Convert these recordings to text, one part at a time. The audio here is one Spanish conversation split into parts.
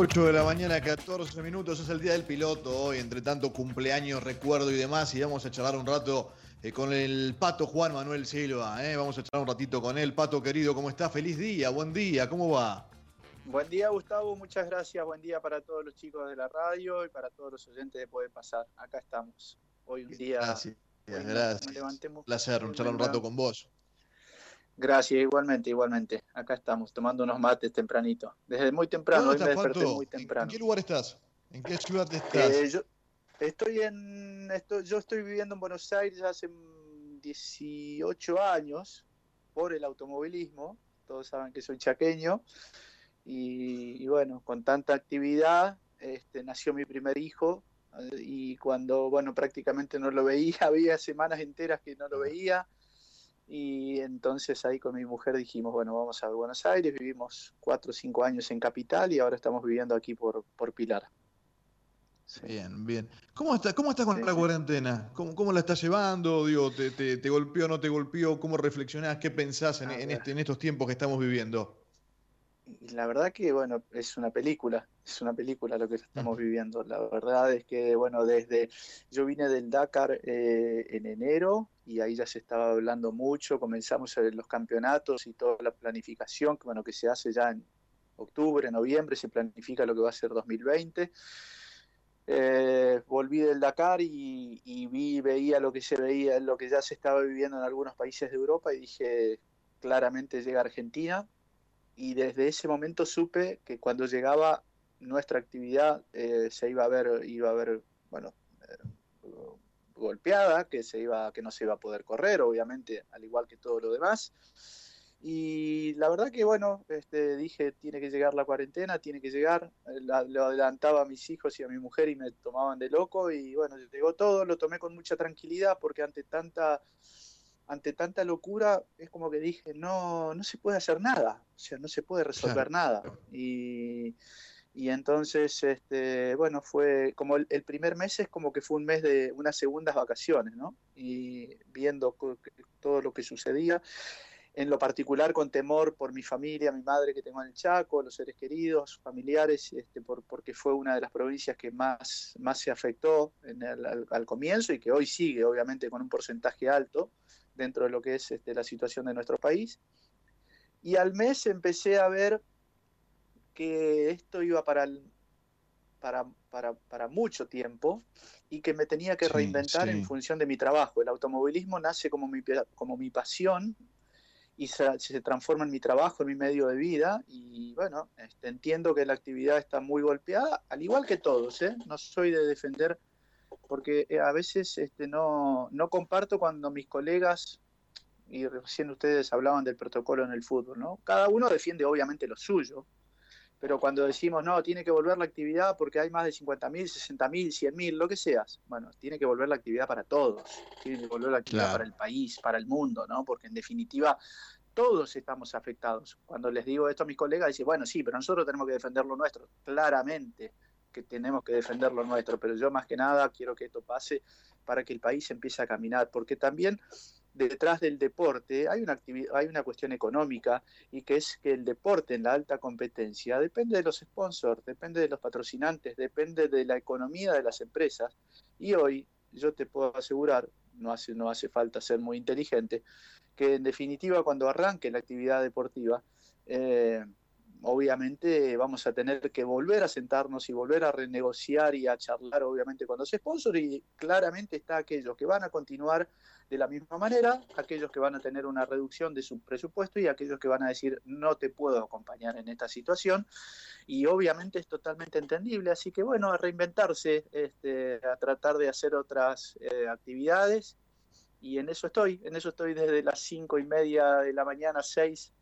8 de la mañana, 14 minutos, es el día del piloto hoy, entre tanto cumpleaños, recuerdo y demás, y vamos a charlar un rato eh, con el Pato Juan Manuel Silva, eh. vamos a charlar un ratito con él. Pato querido, ¿cómo está? Feliz día, buen día, ¿cómo va? Buen día Gustavo, muchas gracias, buen día para todos los chicos de la radio y para todos los oyentes de Poder Pasar, acá estamos, hoy un día... Gracias, gracias. Un placer charlar un rato con vos. Gracias, igualmente, igualmente. Acá estamos, tomando unos mates tempranito. Desde muy temprano, hoy me desperté muy temprano. ¿En qué lugar estás? ¿En qué ciudad estás? Eh, yo estoy en, estoy, yo estoy viviendo en Buenos Aires hace 18 años por el automovilismo. Todos saben que soy chaqueño. Y, bueno, con tanta actividad, este, nació mi primer hijo. Y cuando, bueno, prácticamente no lo veía, había semanas enteras que no lo veía y entonces ahí con mi mujer dijimos, bueno, vamos a Buenos Aires, vivimos cuatro o cinco años en Capital y ahora estamos viviendo aquí por, por Pilar. Bien, bien. ¿Cómo estás cómo está con la cuarentena? ¿Cómo, ¿Cómo, la estás llevando? Digo, ¿te, te, te golpeó o no te golpeó? ¿Cómo reflexionás? ¿Qué pensás en, en, este, en estos tiempos que estamos viviendo? la verdad que, bueno, es una película, es una película lo que estamos viviendo. La verdad es que, bueno, desde, yo vine del Dakar eh, en enero y ahí ya se estaba hablando mucho, comenzamos los campeonatos y toda la planificación, que, bueno, que se hace ya en octubre, noviembre, se planifica lo que va a ser 2020. Eh, volví del Dakar y, vi, veía lo que se veía, lo que ya se estaba viviendo en algunos países de Europa y dije, claramente llega Argentina, y desde ese momento supe que cuando llegaba nuestra actividad eh, se iba a ver, iba a ver, bueno, golpeada, que se iba, que no se iba a poder correr, obviamente, al igual que todo lo demás. Y la verdad que bueno, este, dije, tiene que llegar la cuarentena, tiene que llegar. lo adelantaba a mis hijos y a mi mujer y me tomaban de loco. Y bueno, llegó todo, lo tomé con mucha tranquilidad porque ante tanta ante tanta locura, es como que dije, no, no se puede hacer nada, o sea, no se puede resolver nada. Y, y, entonces, este, bueno, fue como el, primer mes es como que fue un mes de unas segundas vacaciones, ¿no? Y viendo todo lo que sucedía, en lo particular con temor por mi familia, mi madre que tengo en el Chaco, los seres queridos, familiares, este, por, porque fue una de las provincias que más, más se afectó al comienzo y que hoy sigue, obviamente, con un porcentaje alto dentro de lo que es este, la situación de nuestro país. Y al mes empecé a ver que esto iba para, para, para, para mucho tiempo y que me tenía que reinventar en función de mi trabajo. El automovilismo nace como mi, como mi pasión y se, se, transforma en mi trabajo, en mi medio de vida. Y bueno, este, entiendo que la actividad está muy golpeada, al igual que todos. ¿eh? No soy de defender porque eh, a veces este, no, no comparto cuando mis colegas, y recién ustedes hablaban del protocolo en el fútbol, ¿no? Cada uno defiende obviamente lo suyo, pero cuando decimos, no, tiene que volver la actividad porque hay más de 50.000, 60.000, 100.000, lo que seas, bueno, tiene que volver la actividad para todos, tiene que volver la actividad claro. para el país, para el mundo, ¿no? Porque en definitiva todos estamos afectados. Cuando les digo esto a mis colegas, dicen, bueno, sí, pero nosotros tenemos que defender lo nuestro, claramente que tenemos que defender lo nuestro, pero yo más que nada quiero que esto pase para que el país empiece a caminar, porque también detrás del deporte hay una, hay una cuestión económica y que es que el deporte en la alta competencia depende de los sponsors, depende de los patrocinantes, depende de la economía de las empresas. Y hoy yo te puedo asegurar, no hace, no hace falta ser muy inteligente, que en definitiva cuando arranque la actividad deportiva, eh, obviamente vamos a tener que volver a sentarnos y volver a renegociar y a charlar obviamente con los sponsors y claramente está aquellos que van a continuar de la misma manera, aquellos que van a tener una reducción de su presupuesto y aquellos que van a decir no te puedo acompañar en esta situación y obviamente es totalmente entendible, así que bueno, a reinventarse, este, a tratar de hacer otras eh, actividades. Y en eso estoy, en eso estoy desde las cinco y media de la mañana, seis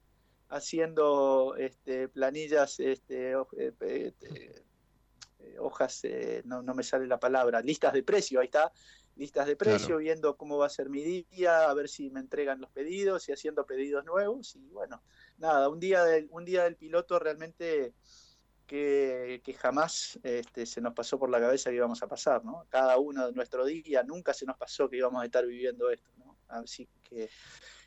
haciendo este, planillas, este, eh, eh, hojas, eh, no, no, me sale la palabra, listas de precio, ahí está, listas de precio, claro. viendo cómo va a ser mi día, a ver si me entregan los pedidos y haciendo pedidos nuevos. Y bueno, nada, un día del, un día del piloto realmente que, que jamás este, se nos pasó por la cabeza que íbamos a pasar, ¿no? Cada uno de nuestro día, nunca se nos pasó que íbamos a estar viviendo esto, ¿no? Así que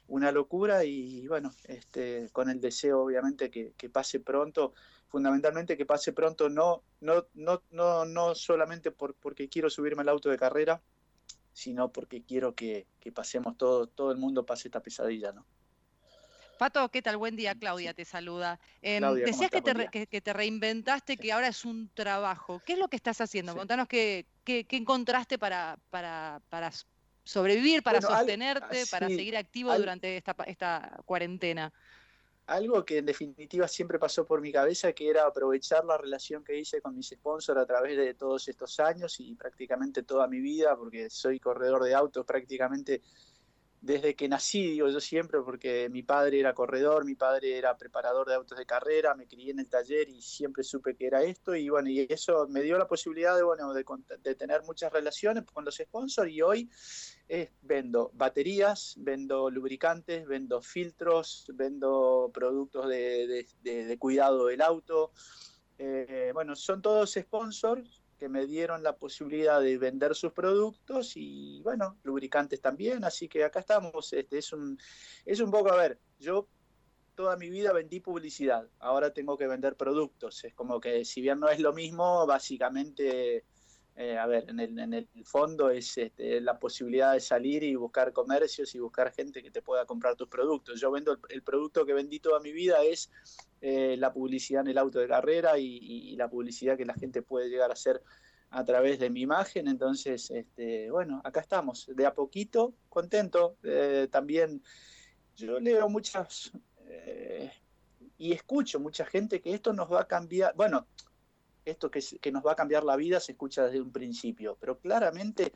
una locura y bueno, este, con el deseo obviamente que, que pase pronto fundamentalmente que pase pronto, no, no, no, no, no solamente por, porque quiero subirme al auto de carrera, sino porque quiero que, que pasemos todo, todo el mundo pase esta pesadilla, ¿no? Pato, ¿qué tal? Buen día, Claudia te saluda. Em, decías que te, reinventaste, que ahora es un trabajo. ¿Qué es lo que estás haciendo? Contanos qué, qué, encontraste para, para, para, sobrevivir, para sostenerte, para seguir activo durante esta, esta cuarentena. Algo que en definitiva siempre pasó por mi cabeza, que era aprovechar la relación que hice con mis sponsors a través de todos estos años y prácticamente toda mi vida, porque soy corredor de autos prácticamente desde que nací, digo yo siempre, porque mi padre era corredor, mi padre era preparador de autos de carrera, me crié en el taller y siempre supe que era esto y bueno, y eso me dio la posibilidad de, bueno, de, tener muchas relaciones con los sponsors y hoy vendo baterías, vendo lubricantes, vendo filtros, vendo productos de, cuidado del auto. Eh, bueno, son todos sponsors que me dieron la posibilidad de vender sus productos y bueno, lubricantes también, así que acá estamos, este es un es un poco a ver, yo toda mi vida vendí publicidad, ahora tengo que vender productos, es como que si bien no es lo mismo, básicamente eh, a ver, en el, en el fondo es este, la posibilidad de salir y buscar comercios y buscar gente que te pueda comprar tus productos. Yo vendo el, producto que vendí toda mi vida es eh, la publicidad en el auto de carrera y, la publicidad que la gente puede llegar a hacer a través de mi imagen. Entonces, este, bueno, acá estamos, de a poquito, contento. Eh, también yo leo muchas y escucho mucha gente que esto nos va a cambiar. Bueno, esto que, que, nos va a cambiar la vida se escucha desde un principio, pero claramente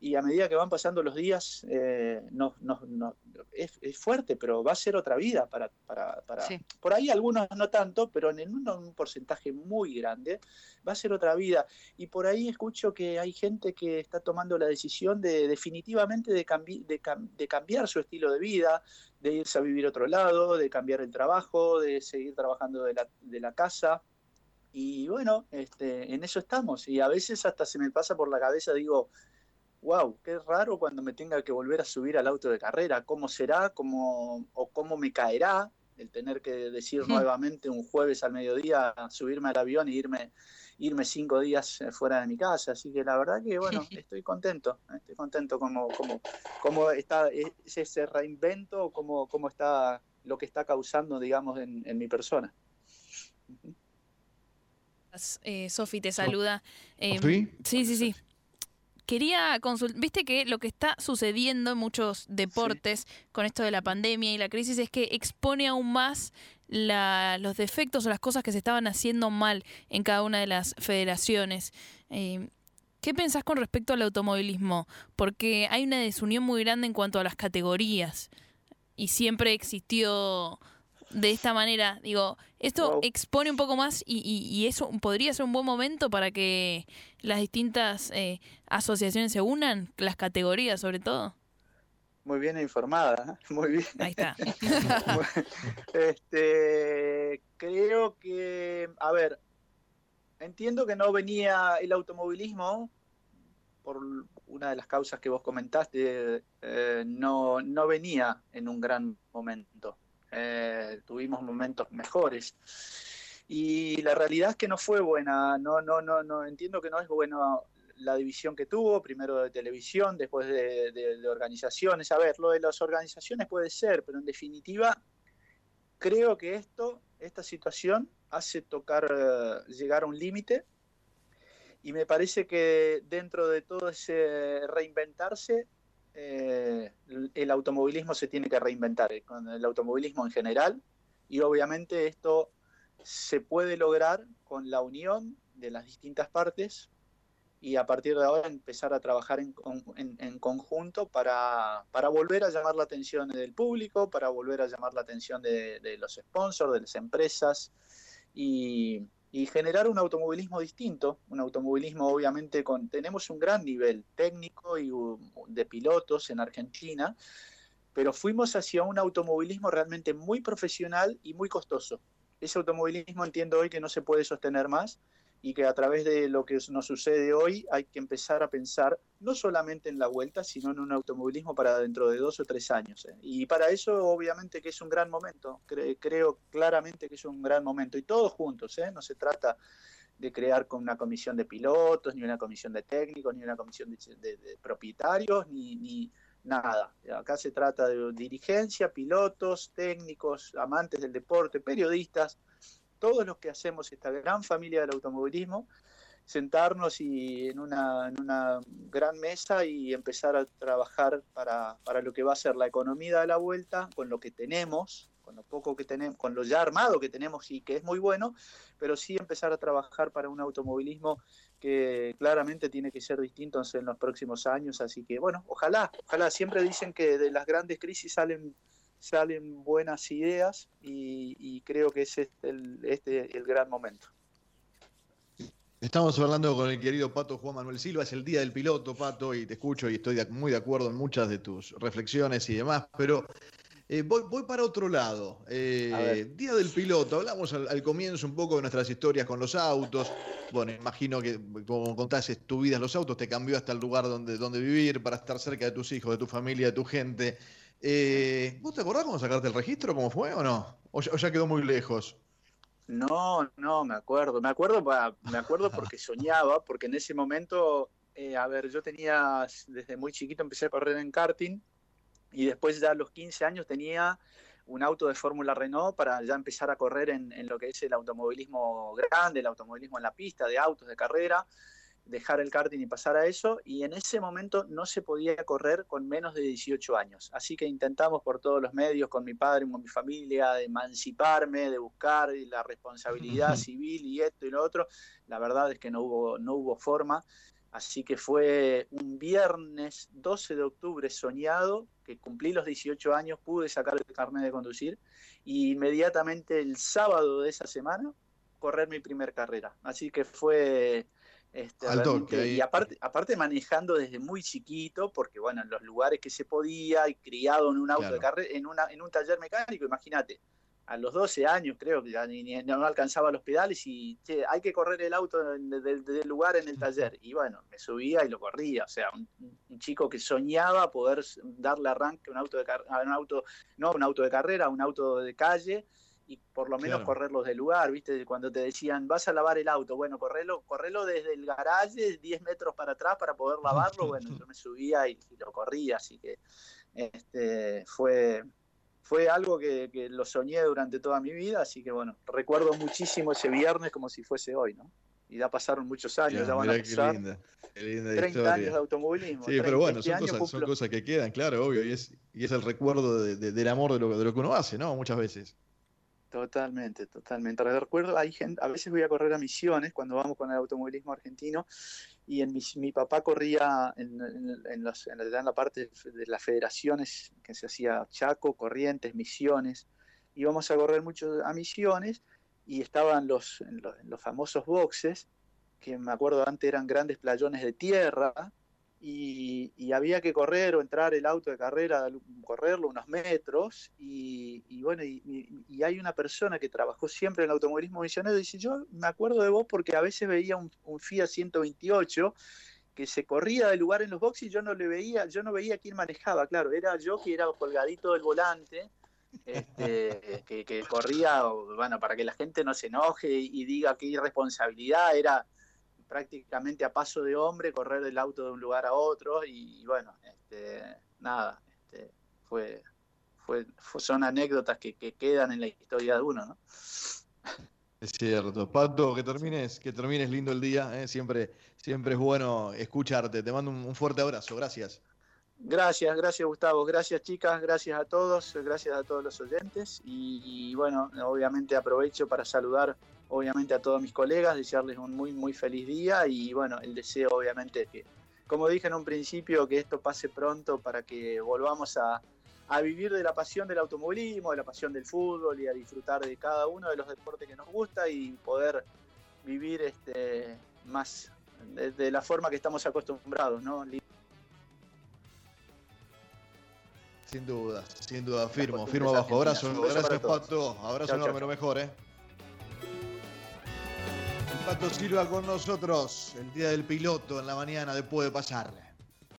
y a medida que van pasando los días eh, no, no, no, es, fuerte, pero va a ser otra vida para... para, para Por ahí algunos no tanto, pero en un, un, porcentaje muy grande va a ser otra vida. Y por ahí escucho que hay gente que está tomando la decisión de definitivamente de, de, de cambiar su estilo de vida, de irse a vivir a otro lado, de cambiar el trabajo, de seguir trabajando de la, de la casa. Y bueno, este, en eso estamos. Y a veces hasta se me pasa por la cabeza, digo, wow, qué raro cuando me tenga que volver a subir al auto de carrera. ¿Cómo será? ¿Cómo, ¿O cómo me caerá el tener que decir nuevamente un jueves al mediodía, subirme al avión y irme, irme cinco días eh, fuera de mi casa? Así que la verdad que, bueno, estoy contento. Estoy contento como, como, como está ese reinvento, como, como está lo que está causando, digamos, en, en mi persona. Eh, Sofi te saluda. Eh, sí, sí, sí. Quería consultar, viste que lo que está sucediendo en muchos deportes con esto de la pandemia y la crisis es que expone aún más los defectos o las cosas que se estaban haciendo mal en cada una de las federaciones. Eh, ¿Qué pensás con respecto al automovilismo? Porque hay una desunión muy grande en cuanto a las categorías y siempre existió de esta manera. Digo, esto expone un poco más y, eso podría ser un buen momento para que las distintas eh, asociaciones se unan, las categorías sobre todo. Muy bien informada, ¿eh? muy bien. Ahí está. este, creo que, a ver, entiendo que no venía el automovilismo por una de las causas que vos comentaste, eh, no, no venía en un gran momento eh, tuvimos momentos mejores. Y la realidad es que no fue buena, no, no, no, no, entiendo que no es buena la división que tuvo, primero de televisión, después de, organizaciones. A ver, lo de las organizaciones puede ser, pero en definitiva creo que esto, esta situación hace tocar, eh, llegar a un límite y me parece que dentro de todo ese reinventarse eh, el automovilismo se tiene que reinventar, eh, el automovilismo en general, y obviamente esto se puede lograr con la unión de las distintas partes y a partir de ahora empezar a trabajar en, conjunto para, volver a llamar la atención del público, para volver a llamar la atención de, de los sponsors, de las empresas y, y generar un automovilismo distinto, un automovilismo obviamente con, tenemos un gran nivel técnico y de pilotos en Argentina, pero fuimos hacia un automovilismo realmente muy profesional y muy costoso. Ese automovilismo entiendo hoy que no se puede sostener más y que a través de lo que nos sucede hoy hay que empezar a pensar no solamente en la vuelta, sino en un automovilismo para dentro de dos o tres años. ¿eh? Y para eso obviamente que es un gran momento, creo claramente que es un gran momento, y todos juntos, ¿eh? no se trata de crear con una comisión de pilotos, ni una comisión de técnicos, ni una comisión de, propietarios, ni, ni nada. Acá se trata de dirigencia, pilotos, técnicos, amantes del deporte, periodistas, todos los que hacemos esta gran familia del automovilismo, sentarnos y en una, en una gran mesa y empezar a trabajar para, para, lo que va a ser la economía de la vuelta, con lo que tenemos, con lo poco que tenemos, con lo ya armado que tenemos y que es muy bueno, pero sí empezar a trabajar para un automovilismo que claramente tiene que ser distinto en los próximos años. Así que bueno, ojalá, ojalá. Siempre dicen que de las grandes crisis salen salen buenas ideas y, creo que es este el, este el gran momento. Estamos hablando con el querido Pato Juan Manuel Silva, es el día del piloto, Pato, y te escucho y estoy muy de acuerdo en muchas de tus reflexiones y demás, pero eh, voy, para otro lado. Eh, día del piloto, hablamos al, comienzo un poco de nuestras historias con los autos. Bueno, imagino que como contaste tu vida en los autos, te cambió hasta el lugar donde, donde vivir, para estar cerca de tus hijos, de tu familia, de tu gente. Eh, ¿Vos te acordás cómo sacarte el registro? ¿Cómo fue o no? ¿O ya, quedó muy lejos? No, no, me acuerdo. Me acuerdo, me acuerdo porque soñaba, porque en ese momento, eh, a ver, yo tenía, desde muy chiquito empecé a correr en karting y después ya a los 15 años tenía un auto de Fórmula Renault para ya empezar a correr en, en, lo que es el automovilismo grande, el automovilismo en la pista, de autos de carrera dejar el karting y pasar a eso, y en ese momento no se podía correr con menos de 18 años. Así que intentamos por todos los medios, con mi padre, con mi familia, de emanciparme, de buscar la responsabilidad civil y esto y lo otro. La verdad es que no hubo, no hubo forma. Así que fue un viernes 12 de octubre soñado, que cumplí los 18 años, pude sacar el carnet de conducir, y inmediatamente el sábado de esa semana correr mi primer carrera. Así que fue este, y aparte, aparte manejando desde muy chiquito, porque bueno, en los lugares que se podía y criado en un auto de carrera, en, una, en un taller mecánico, imagínate, a los 12 años creo que ya ni, no alcanzaba los pedales y hay que correr el auto del lugar en el taller. Y bueno, me subía y lo corría. O sea, un, chico que soñaba poder darle arranque a un auto de a un auto, no un auto de carrera, a un auto de calle y por lo menos correrlos del lugar, ¿viste? Cuando te decían, vas a lavar el auto, bueno, correlo, correlo desde el garaje 10 metros para atrás para poder lavarlo, bueno, yo me subía y, lo corría, así que este, fue, fue algo que, lo soñé durante toda mi vida, así que bueno, recuerdo muchísimo ese viernes como si fuese hoy, ¿no? Y ya pasaron muchos años, ya van a pasar qué linda, 30 años de automovilismo. Sí, pero bueno, son cosas, son cosas, que quedan, claro, obvio, y es, y es el recuerdo del amor de lo, de lo que uno hace, ¿no? Muchas veces. Totalmente, totalmente. Recuerdo, hay gente, a veces voy a correr a Misiones cuando vamos con el automovilismo argentino y en mi, papá corría en, en, los, en, la parte de las federaciones que se hacía Chaco, Corrientes, Misiones. Íbamos a correr mucho a Misiones y estaban los, los, los famosos boxes, que me acuerdo antes eran grandes playones de tierra, y, había que correr o entrar el auto de carrera, correrlo unos metros, y, bueno, y, hay una persona que trabajó siempre en automovilismo misionero, y dice, yo me acuerdo de vos porque a veces veía un, un Fiat 128 que se corría de lugar en los boxes y yo no le veía, yo no veía quién manejaba, claro, era yo que era colgadito del volante, este, que, que, corría, bueno, para que la gente no se enoje y diga qué irresponsabilidad, era prácticamente a paso de hombre correr el auto de un lugar a otro y, bueno, este, nada, este, fue, fue, son anécdotas que, quedan en la historia de uno, ¿no? Es cierto. Pato, que termines, que termines lindo el día. ¿eh? Siempre, siempre es bueno escucharte. Te mando un, fuerte abrazo. Gracias. Gracias, gracias Gustavo, gracias chicas, gracias a todos, gracias a todos los oyentes y bueno, obviamente aprovecho para saludar obviamente a todos mis colegas, desearles un muy, muy feliz día y bueno, el deseo obviamente que, como dije en un principio, que esto pase pronto para que volvamos a, vivir de la pasión del automovilismo, de la pasión del fútbol y a disfrutar de cada uno de los deportes que nos gusta y poder vivir este, más de, la forma que estamos acostumbrados, ¿no? Sin duda, sin duda, firmo, firmo abajo. Abrazo, gracias Pato, abrazo enorme, lo mejor, ¿eh? Pato Silva con nosotros el día del piloto en la mañana después de pasar.